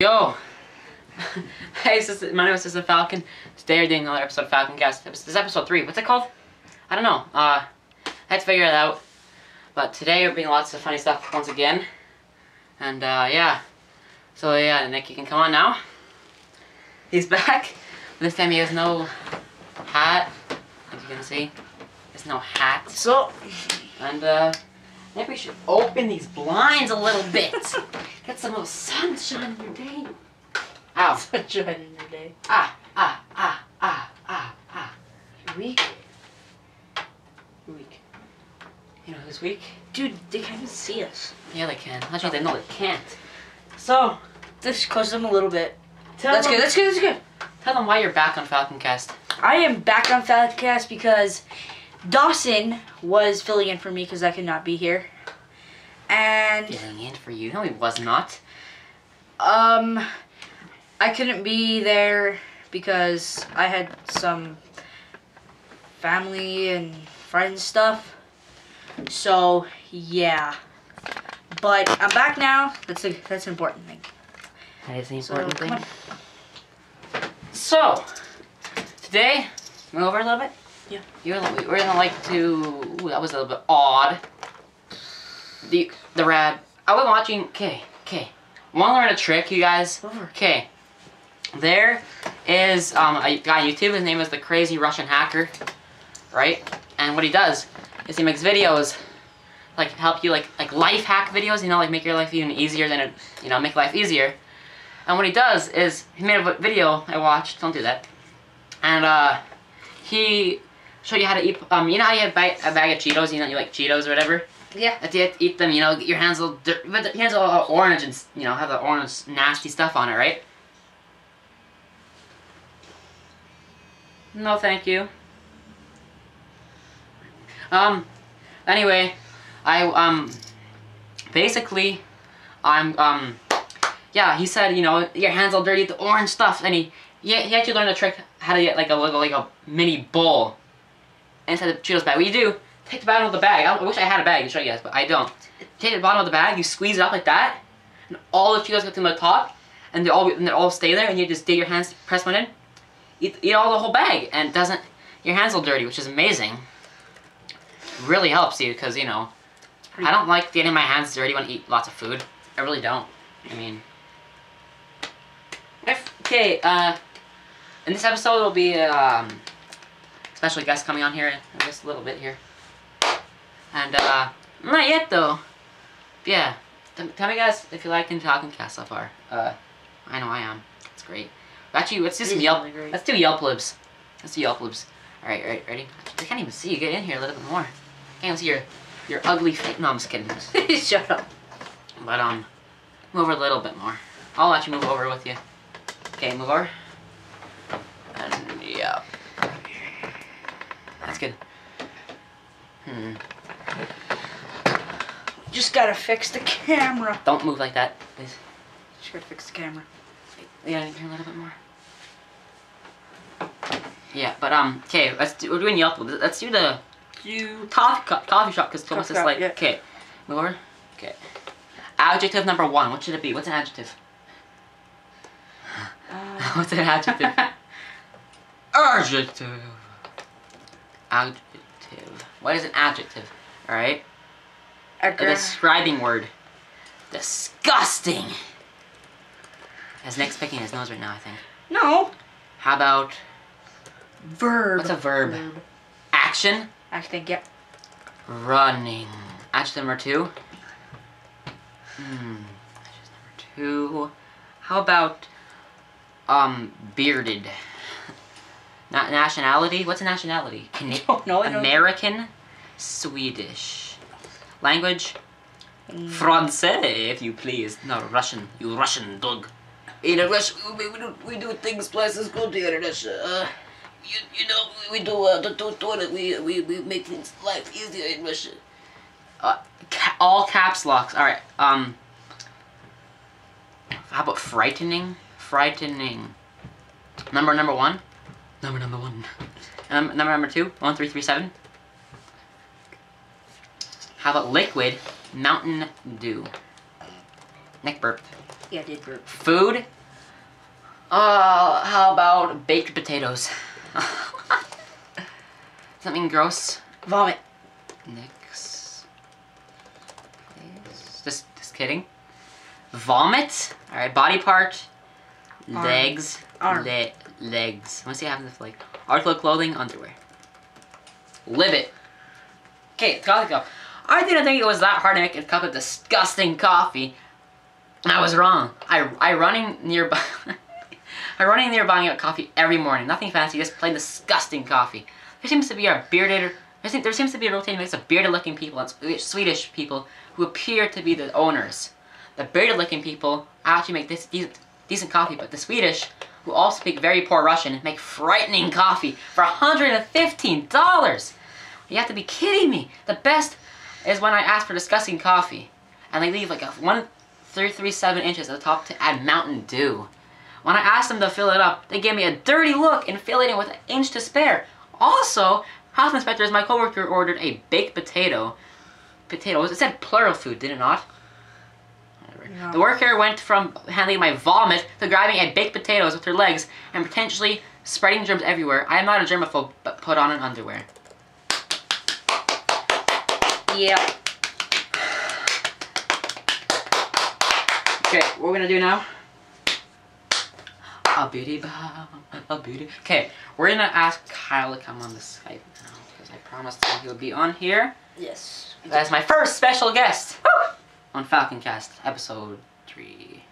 Yo! hey, this is, my name is System Falcon. Today we're doing another episode of Falcon Cast. This is episode 3. What's it called? I don't know. Uh, I had to figure it out. But today we're being lots of funny stuff once again. And, uh, yeah. So, yeah, Nick, you can come on now. He's back. This time he has no hat, as you can see. There's no hat. So, And, uh, maybe we should open these blinds a little bit. Get some little sunshine in your day. Ow. sunshine in your day. Ah, ah, ah, ah, ah, ah. You're weak. You're weak. You know who's weak? Dude, they can't even see us. Yeah, they can. Actually, they know they can't. So, just close them a little bit. Tell That's them, good, that's good, that's good. Tell them why you're back on Falconcast. I am back on Falcast because Dawson was filling in for me because I could not be here. And, Filling in for you. No, he was not. um, I couldn't be there because I had some family and friends stuff. So, yeah. But I'm back now. That's a that's an important thing. That is So, important come thing. So, today, move over a little bit. Yeah. You're, we're gonna like to. Ooh, that was a little bit odd. The the rad. I was watching. Okay, okay. Want to learn a trick, you guys? Okay. There is um, a guy on YouTube. His name is the Crazy Russian Hacker, right? And what he does is he makes videos like help you like like life hack videos. You know, like make your life even easier than it. You know, make life easier. And what he does is he made a video I watched. Don't do that. And uh, he showed you how to eat. Um, you know how you have ba- a bag of Cheetos. You know you like Cheetos or whatever. Yeah. That you eat them. You know, get your hands all dirt, but your hands all orange and you know have the orange nasty stuff on it, right? No, thank you. Um. Anyway, I um. Basically, I'm um. Yeah, he said you know your hands all dirty, the orange stuff, and he he, he actually learned a trick how to get like a little like a mini bowl inside the Cheetos bag. What you do? Take the bottom of the bag. I, I wish I had a bag to show you guys, but I don't. Take the bottom of the bag, you squeeze it up like that, and all the Cheetos get to the top, and they all and they all stay there, and you just dig your hands, press one in, eat, eat all the whole bag, and it doesn't your hands all dirty, which is amazing. Really helps you because you know I don't like getting my hands dirty when I eat lots of food. I really don't. I mean, okay. Uh, in this episode, there'll be um, special guest coming on here in just a little bit here. And, uh, not yet though. Yeah. T- tell me guys if you like the Talking Cast so far. Uh, I know I am. It's great. Actually, let's do some Yelp. really. Let's do Yelp libs. Let's do Yelp libs. Alright, right, ready? I can't even see you. Get in here a little bit more. I can't even see your, your ugly face. No, I'm just kidding. Shut up. But, um, move over a little bit more. I'll let you move over with you. Okay, move over. And, yeah. That's good. Hmm. Just gotta fix the camera. Don't move like that, please. Just gotta fix the camera. Yeah, here a little bit more. Yeah, but um, okay, let's do. We're doing Yelp. Let's do the You. coffee co- coffee shop because Thomas is like, yeah. okay, move over. Okay. Adjective number one. What should it be? What's an adjective? Uh, What's an adjective? adjective. Adjective. What is an adjective? All right. A describing word. Disgusting. As Nick's picking his nose right now, I think. No. How about Verb. What's a verb? action? I think, yep. Running. Adjective number two. Hmm. Number two. How about um bearded? Not nationality. What's a nationality? Cana- don't know, American, Swedish. Language. Mm. Francais, if you please. No, Russian. You Russian dog. In Russia, we, we, do, we do things places good here in Russia. Uh, you, you know, we do uh, the, the toilet. We, we, we make things life easier in Russia. Uh, ca- all caps locks. All right. Um. How about frightening? Frightening. Number number one. Number number one. Um, number number two. One three three seven. How about liquid Mountain Dew? Nick burped. Yeah, I did burp. Food? Uh, how about baked potatoes? Something gross? Vomit. Nix. Please. Just, just kidding. Vomit? Alright, body part. Arm. Legs. Arm. Le- legs. Let's see what happens if, like, article clothing, underwear. Live it. Okay, it's to go. I didn't think it was that hard to make a cup of disgusting coffee. And I was wrong. I, I running nearby. I running near buying a coffee every morning. Nothing fancy, just plain disgusting coffee. There seems to be a bearded. There seems, there seems to be a rotating mix of bearded-looking people and Swedish- Swedish people who appear to be the owners. The bearded-looking people actually make this decent, decent coffee, but the Swedish, who all speak very poor Russian, and make frightening coffee for $115. You have to be kidding me. The best is when I ask for disgusting coffee, and they leave like a one three three seven inches at the top to add Mountain Dew. When I asked them to fill it up, they gave me a dirty look and filled it in with an inch to spare. Also, house inspectors, my coworker ordered a baked potato. Potatoes. It said plural food, did it not? No. The worker went from handling my vomit to grabbing at baked potatoes with her legs and potentially spreading germs everywhere. I am not a germaphobe, but put on an underwear. Yeah. Okay, what we're gonna do now? A beauty bow, a beauty. Okay, we're gonna ask Kyle to come on the Skype now because I promised him he would be on here. Yes. That's my first special guest on Falconcast, episode three.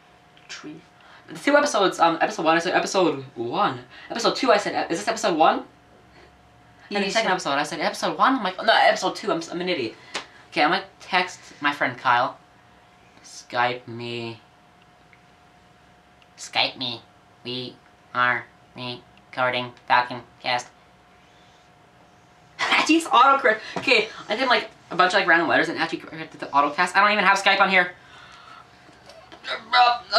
Three. The two episodes. Um, episode one. I said episode one. Episode two. I said, is this episode one? And the second episode, I said episode one. I'm like, oh, no, episode two. I'm, I'm an idiot. Okay, I'm gonna text my friend Kyle. Skype me. Skype me. We are recording Falcon Cast. Jeez, autocorrect. Okay, I did like a bunch of like random letters and actually corrected the autocast. I don't even have Skype on here.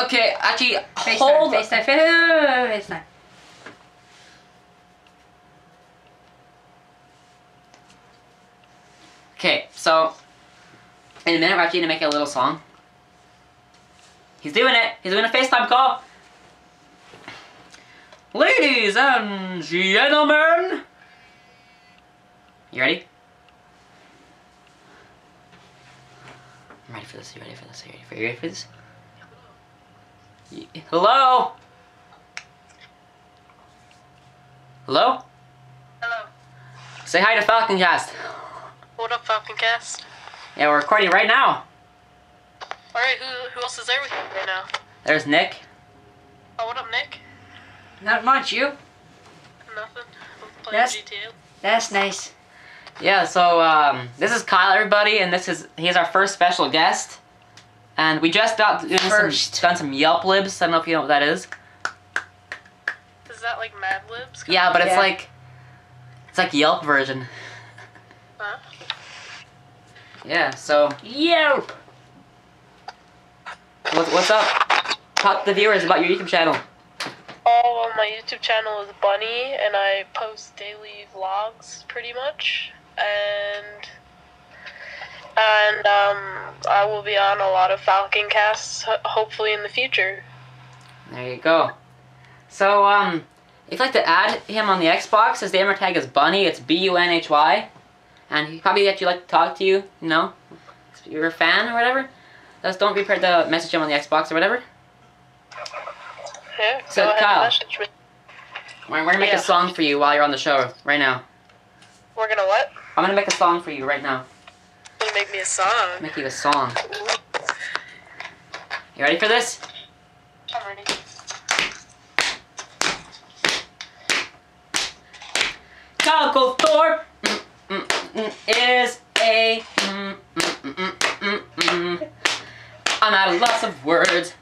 Okay, actually, hold. FaceTime, FaceTime, FaceTime. Okay, so in a minute we're actually gonna make a little song. He's doing it. He's doing a FaceTime call. Ladies and gentlemen. You ready? I'm ready for this. You ready for this? You ready for, you ready for this? Y- Hello? Hello? Hello. Say hi to Falconcast. What up, Falconcast? Yeah, we're recording right now. Alright, who, who else is there with you right now? There's Nick. Oh, what up, Nick? Not much, you. Nothing. I'm playing That's- GTA. That's nice. Yeah, so um, this is Kyle, everybody, and this is he's our first special guest. And we just got done some, done some Yelp libs. I don't know if you know what that is. Is that like Mad Libs? Yeah, but it's Yeah. like it's like Yelp version. Huh? Yeah. So Yelp. what's what's up? Talk to the viewers about your YouTube channel. Oh, well, my YouTube channel is Bunny, and I post daily vlogs, pretty much. And and um, I will be on a lot of Falcon casts, hopefully in the future. There you go. So um, if you'd like to add him on the Xbox, his gamer tag is Bunny. It's B U N H Y, and he probably actually like to talk to you. You know, if you're a fan or whatever. Just don't be prepared to message him on the Xbox or whatever. Yeah, So, go ahead Kyle. and message me. We're, we're gonna make Yeah. a song for you while you're on the show right now. We're gonna what? I'm gonna make a song for you right now. Gonna make me a song. Make you a song. You ready for this? I'm ready. Coco Thorpe mm, mm, mm, is a. I'm at a loss of words.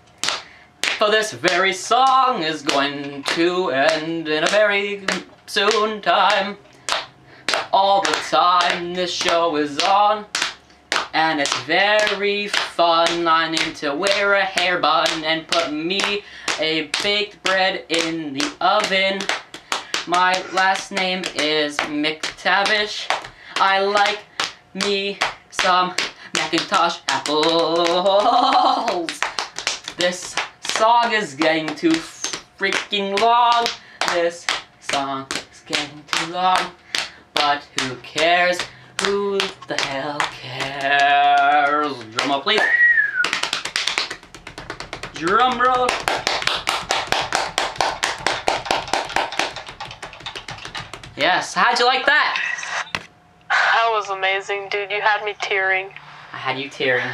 For this very song is going to end in a very soon time. All the time this show is on. And it's very fun. I need to wear a hair bun and put me a baked bread in the oven. My last name is McTavish. I like me some McIntosh apples. This song is getting too freaking long. This song is getting too long. But who cares? Who the hell cares? Drum roll, please. Drum roll. Yes, how'd you like that? That was amazing, dude. You had me tearing. I had you tearing.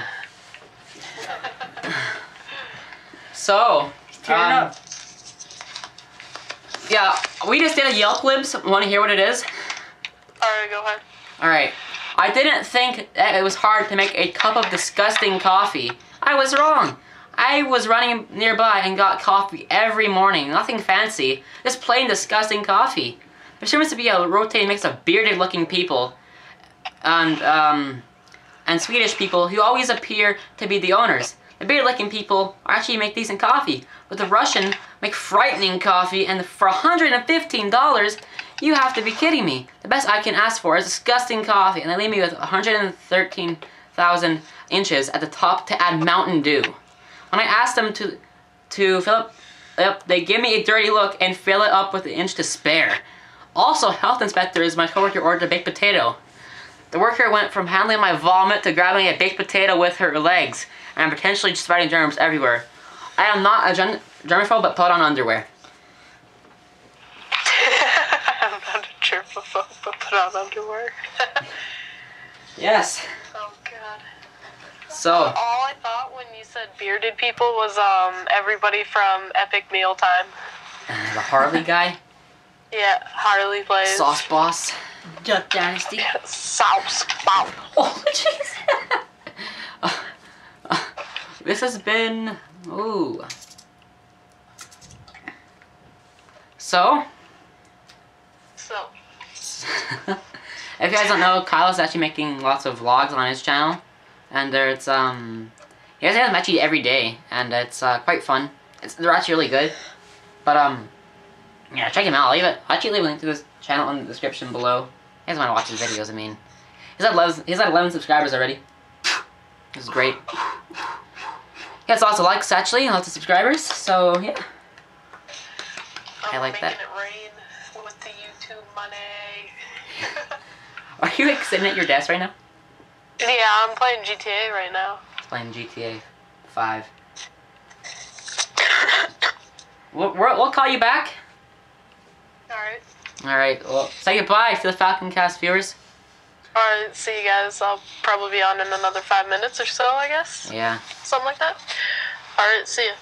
So, Tearing um, up. yeah, we just did a Yelp libs. Want to hear what it is? Alright, go ahead. All right. I didn't think it was hard to make a cup of disgusting coffee. I was wrong. I was running nearby and got coffee every morning. Nothing fancy. Just plain disgusting coffee. There seems to be a rotating mix of bearded-looking people and um, and Swedish people who always appear to be the owners. The bearded-looking people actually make decent coffee, but the Russian make frightening coffee, and for $115, you have to be kidding me. The best I can ask for is disgusting coffee, and they leave me with 113,000 inches at the top to add Mountain Dew. When I asked them to to fill up, they give me a dirty look and fill it up with an inch to spare. Also, health inspectors, my coworker ordered a baked potato. The worker went from handling my vomit to grabbing a baked potato with her legs and potentially spreading germs everywhere. I am not a germ- germaphobe, but put on underwear. I'm not a germaphobe, but put on underwear. Yes. oh god. So, All I thought when you said bearded people was um everybody from Epic Mealtime. uh, the Harley guy, Yeah, Harley plays. Sauce Boss. Duck Dynasty. Sauce. Bow. Oh, jeez. Uh, this has been. Ooh. So, So, if you guys don't know, Kyle is actually making lots of vlogs on his channel, and there it's um, he has them actually every day, and it's uh, quite fun. It's they're actually really good, but um, yeah, check him out. I'll leave it. I'll actually leave a link to his channel in the description below. You guys want to watch his videos? I mean, he's at 11, he's at 11 subscribers already. This is great. He has lots of likes actually, and lots of subscribers. So yeah. I like that. Are you like sitting at your desk right now? yeah, I'm playing GTA right now. playing GTA 5. We'll, we'll, we'll call you back. Alright. Alright, well, say goodbye to the Falcon Cast viewers. Alright, see you guys. I'll probably be on in another five minutes or so, I guess. Yeah. Something like that. Alright, see ya.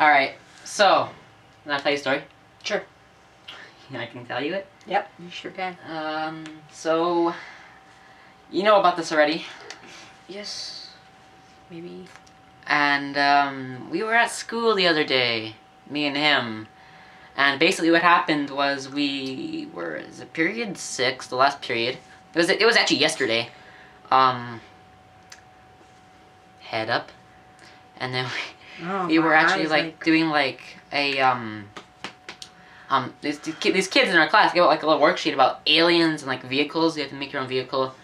Alright, so, can I tell you a story? Sure. I can tell you it. Yep, you sure can. Um, so, you know about this already. Yes. Maybe. And, um, we were at school the other day, me and him. And basically what happened was we were, is it period six, the last period. It was, it was actually yesterday. Um, head up. And then we, Oh, we were actually eyes, like, doing like a um um these these kids in our class gave out like a little worksheet about aliens and like vehicles. You have to make your own vehicle,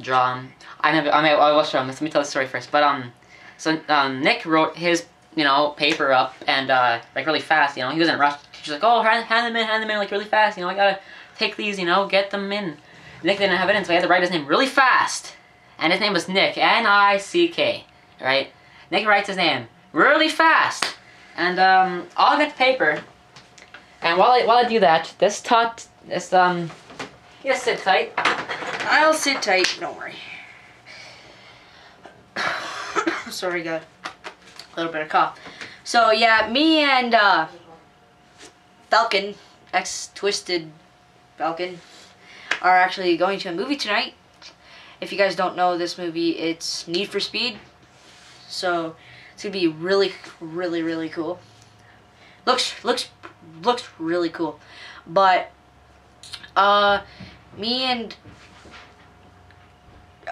draw 'em. I never I mean I show 'em. Let me tell the story first. But um, so um Nick wrote his you know paper up and uh like really fast. You know he wasn't rushed. rush. She's like oh hand, hand them in hand them in like really fast. You know I gotta take these you know get them in. Nick didn't have it in so he had to write his name really fast. And his name was Nick N I C K right. Nick writes his name really fast. And um, I'll get paper. And while I while I do that, this taught this um, you sit tight. I'll sit tight. Don't worry. Sorry, got a little bit of cough. So yeah, me and uh, Falcon, ex Twisted Falcon, are actually going to a movie tonight. If you guys don't know this movie, it's Need for Speed. So it's gonna be really, really, really cool. Looks looks looks really cool, but uh, me and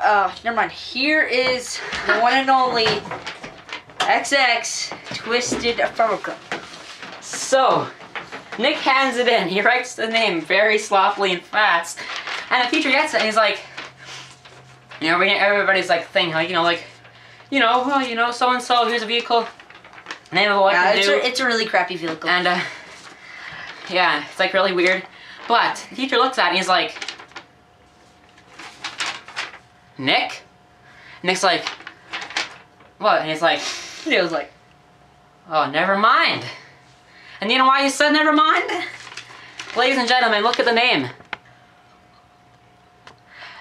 uh, never mind. Here is the one and only XX Twisted Falcon. So, Nick hands it in. He writes the name very sloppily and fast. And the teacher gets it and he's like, You know, everybody's like thing, like you know, like, you know, well, you know, so and so. Here's a vehicle. Name of what Yeah, it's do. a, it's a really crappy vehicle. And uh, yeah, it's like really weird. But the teacher looks at it and he's like, Nick? Nick's like, what? And he's like, he was like, oh, never mind. And you know why he said never mind? Ladies and gentlemen, look at the name.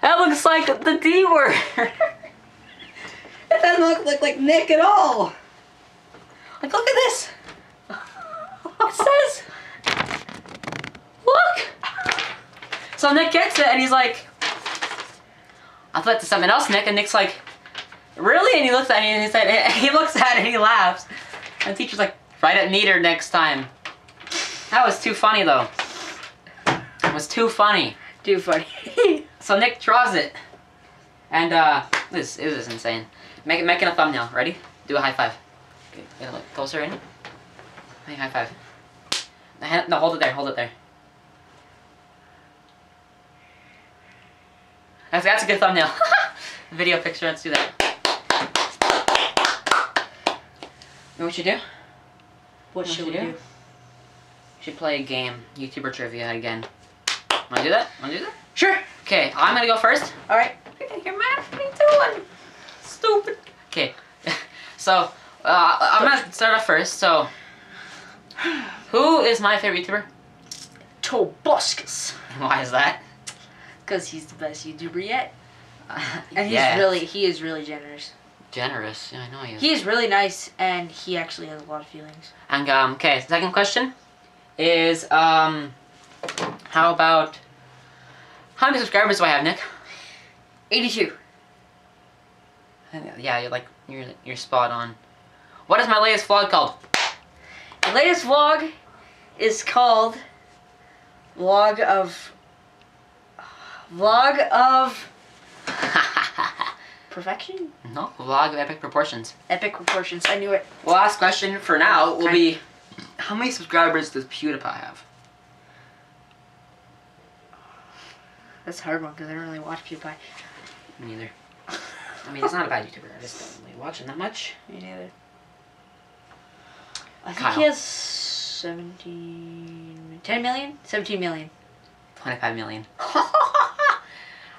That looks like the D word. it doesn't look like, like Nick at all. Like, look at this. It says, look. So Nick gets it and he's like, I thought it's something else, Nick. And Nick's like, really? And he looks at me and he said, he looks at it and he laughs. And the teacher's like, write it neater next time. That was too funny though. It was too funny. too funny. So Nick draws it. And uh this it was insane. Make it making a thumbnail. Ready? Do a high five. Okay, get a little closer in. Make high five. The hand, no, hold it there, hold it there. That's that's a good thumbnail. Video picture, let's do that. You know what you do? what What should you we do? do? should play a game. YouTuber trivia again. Wanna do that? Wanna do that? Sure. Okay, I'm gonna go first. All right. You're mad at me doing? Stupid. Okay, so uh, I'm gonna start off first. So, who is my favorite YouTuber? Tobuscus. Why is that? Because he's the best YouTuber yet. And he's really, he is really generous. generous. Yeah, I know he is. He is really nice, and he actually has a lot of feelings. And um, okay, second question is um, how about how many subscribers do I have, Nick? 82. Yeah, you're like you're you're spot on. What is my latest vlog called? The latest vlog is called Vlog of Vlog of Perfection? no, vlog of epic proportions. Epic proportions. I knew it. Last question for now will be how many subscribers does PewDiePie have? That's a hard one because I don't really watch PewDiePie. Me neither. I mean, it's not a bad YouTuber. I just don't really watch him that much. Me neither. I think Kyle. he has 17... 10 million? 17 million. 25 million. All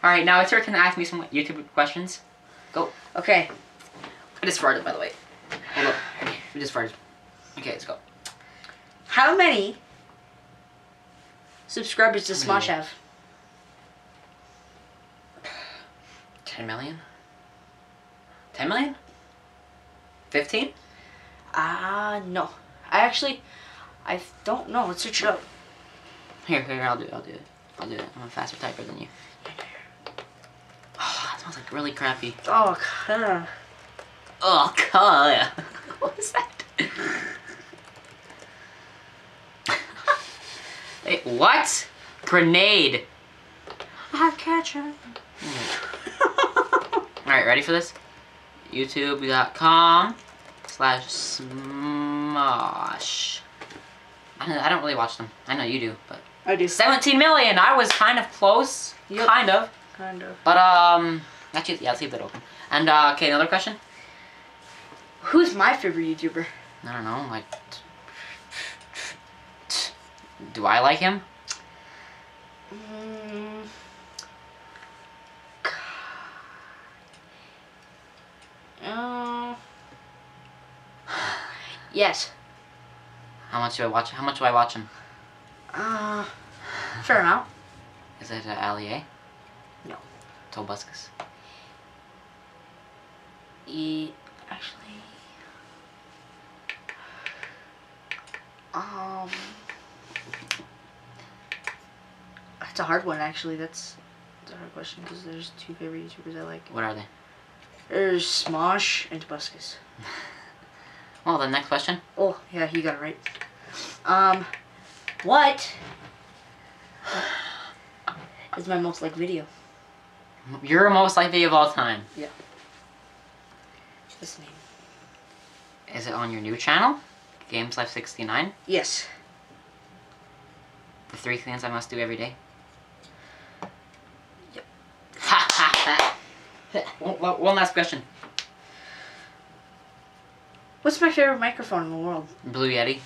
right, now it's your turn to ask me some YouTube questions. Go. Okay. I just farted, by the way. Hold up. We just farted. Okay, let's go. How many subscribers does? Smosh have? 10 million? 10 million? 15? Ah, no. I actually, I don't know. Let's search it up. Here, here, I'll do it. I'll do it. I'll do it. I'm a faster typer than you. Oh, that smells like really crappy. Oh, God. Oh, God. what is that? Wait, what? Grenade. I catch her. Alright, ready for this? YouTube.com slash smosh. I don't, really watch them. I know you do, but I do. 17 million. I was kind of close. Yep. Kind of. Kind of. But, um, actually, yeah, let's leave that open. And, uh, okay, another question? Who's my favorite YouTuber? I don't know, like, do I like him? Mm. Uh, yes. How much do I watch? How much do I watch him? Uh, fair amount. Is it uh, Ali A? No. Tobuscus. E actually. Um. That's a hard one, actually. That's, that's a hard question because there's two favorite YouTubers I like. What are they? There's Smosh and Tobuscus. Well, the next question. Oh, yeah, you got it right. Um, what is my most liked video? Your most liked video of all time. Yeah. This name. Is it on your new channel? Games Life 69? Yes. The three things I must do every day? One last question. What's my favorite microphone in the world? Blue Yeti.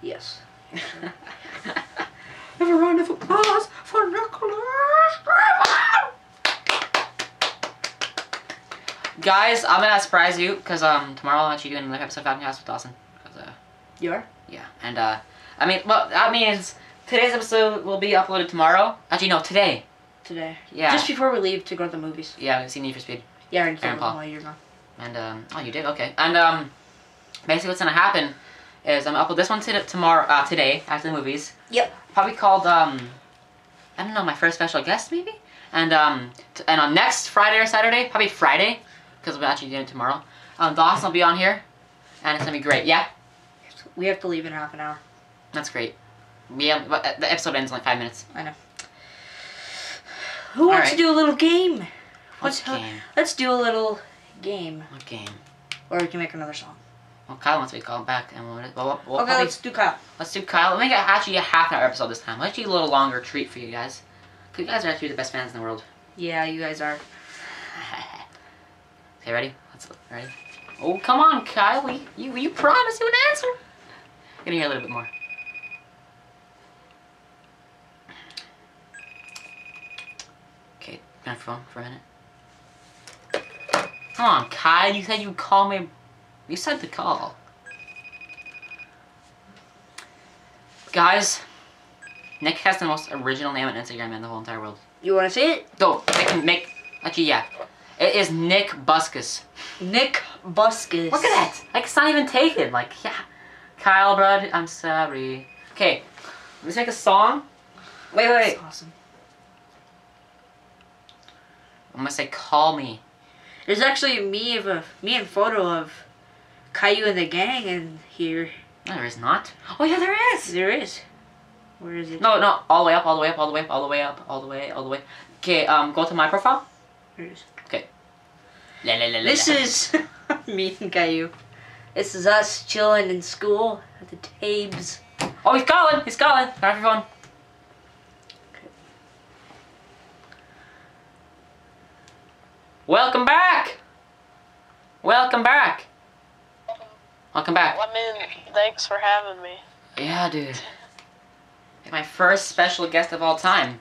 Yes. Have a round of applause for Nicholas Guys, I'm gonna surprise you because um tomorrow I'll actually do another episode of Falcon Cast with Dawson. 'Cause, uh, You are? yeah, and uh, I mean, well, that means today's episode will be uploaded tomorrow. Actually, no, today. Today. Yeah. Just before we leave to go to the movies. yeah, we've seen Need for Speed. Yeah, I already Aaron told Paul. while you're gone. And um, oh, you did okay. And um, basically what's gonna happen is I'm gonna upload this one to tomorrow, uh, today after the movies. Yep. Probably called um, I don't know, my first special guest maybe. And um, and on next Friday or Saturday, probably Friday, because we're actually doing it tomorrow. Um, Dawson will be on here, and it's gonna be great. Yeah, We have to leave in half an hour. that's great. Yeah, uh, the episode ends in like five minutes. Who wants Alright. to do a little game? What game? Let's do a little game. What game? Or we can make another song. Well, Kyle wants to call him back, and we'll, we'll, we'll okay, probably- let's do Kyle. Let's do Kyle. Let me get actually a half hour episode this time. Let's do a little longer treat for you guys. 'Cause you guys are actually the best fans in the world. Yeah, you guys are. okay, ready? Let's ready. Oh, come on, Kyle. We, you you promised you an answer. I'm gonna hear a little bit more. On phone for a minute. Come on, Kyle. You said you'd call me. You said to call. Guys, Nick has the most original name on Instagram in the whole entire world. You want to see it? Go, make make actually yeah. It is Nick Buskus. Nick Buskus. Look at that! Like it's not even taken. Like yeah. Kyle Brud, I'm sorry. Okay. Let's make a song. Wait, wait, wait. That's awesome. I'm gonna say call me. There's actually me of a me and photo of Caillou and the gang in here. No, there is not. Oh yeah, there is. There is. Where is it? No, no, all the way up, all the way up, all the way up, all the way up, all the way, all the way. Okay, um, go to my profile. There it is. La, la, la, la, This is me and Caillou. This is us chilling in school at the Tabes. Oh, he's calling. He's calling. Off your phone. Welcome back. Welcome back. Welcome back. I mean, thanks for having me. Yeah, dude. My first special guest of all time.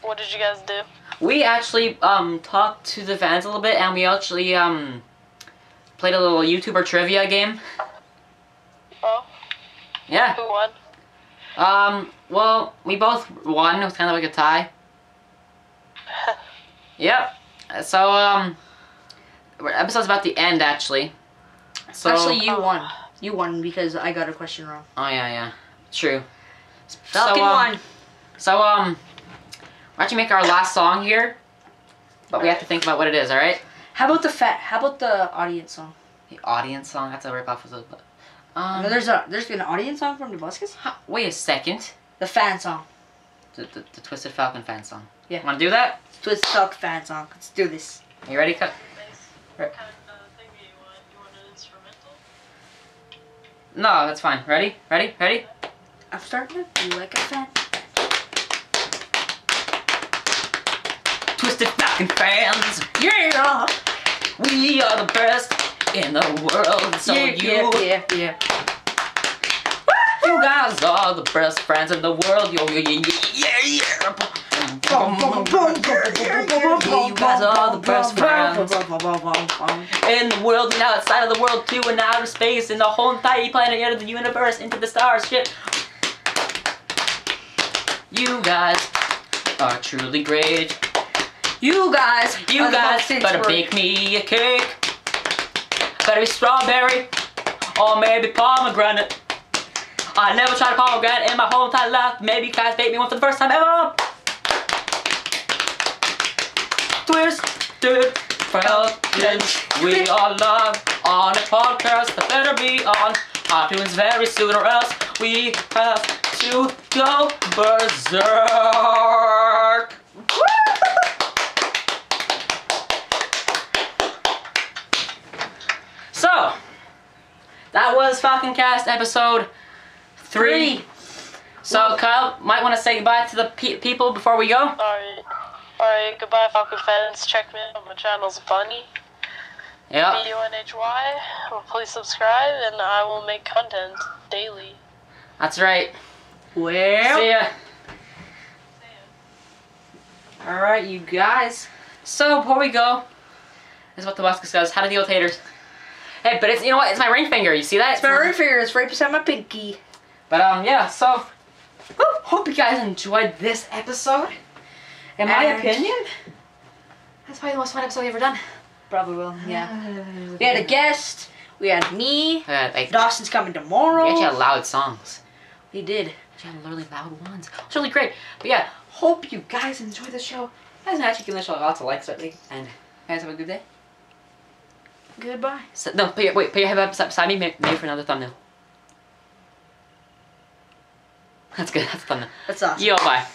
What did you guys do? We actually um talked to the fans a little bit, and we actually um played a little YouTuber trivia game. Oh, Yeah. who won? Um. Well, we both won. It was kind of like a tie. Yep. So um, our episode's about the end actually. So Actually, you won. You won because I got a question wrong. oh yeah yeah, true. Falcon so, um, won. So um, we're actually make our last song here, but we have to think about what it is. All right. How about the fat? How about the audience song? The audience song. That's a rip off of the. Um, no, there's a there's an audience song from the Buskus. wait a second. The fan song. The, the, the Twisted Falcon fan song. Yeah. Want to do that? Twist Talk Fans on. Let's do this. You ready? Cut. Right. What kind of thing do you want? You want an instrumental? No, that's fine. Ready? Ready? Ready? I'm starting to do like a fan. Twisted Falcon fans. Yeah. We are the best in the world. So yeah, you, yeah, yeah, yeah. you guys are the best friends in the world. Yo, yeah, yeah, yeah, yeah. You guys are the best friends in the world and outside of the world too, and outer space, in the whole entire planet, out of the universe, into the stars. Shit. You guys are truly great. You guys, You guys better bake me a cake. Better be strawberry or maybe pomegranate. I never tried pomegranate in my whole entire life. Maybe you guys baked me one for the first time ever. Twisted Falcons, we are live on a podcast that better be on iTunes very soon or else we have to go berserk. So, that was Falcon Cast episode three. So, Kyle might want to say goodbye to the pe- people before we go. Alright. Alright, goodbye, Falcon fans. Check me out. on My channel's Bunny. Yeah. B U N H Y. Well, please subscribe, and I will make content daily. That's right. Well, See ya. Alright, you guys. So, before we go, this is what the Buska says. How to deal with haters. Hey, but it's, you know what? It's my ring finger. You see that? it's my ring finger. It's right beside my pinky. But, um, yeah, so, whew, hope you guys enjoyed this episode. In my And- opinion, that's probably the most fun episode we've ever done. Probably will. Yeah. We had a guest. We had me. Uh, like, Dawson's coming tomorrow. we actually had loud songs. We did. She had literally loud ones. It's really great. But yeah, hope you guys enjoy the show. Guys, actually give the show lots of likes lately. And you guys have a good day. Goodbye. So, no, put your, wait, put your head up beside me, maybe for another thumbnail. That's good, that's a thumbnail. That's awesome. Yo, bye.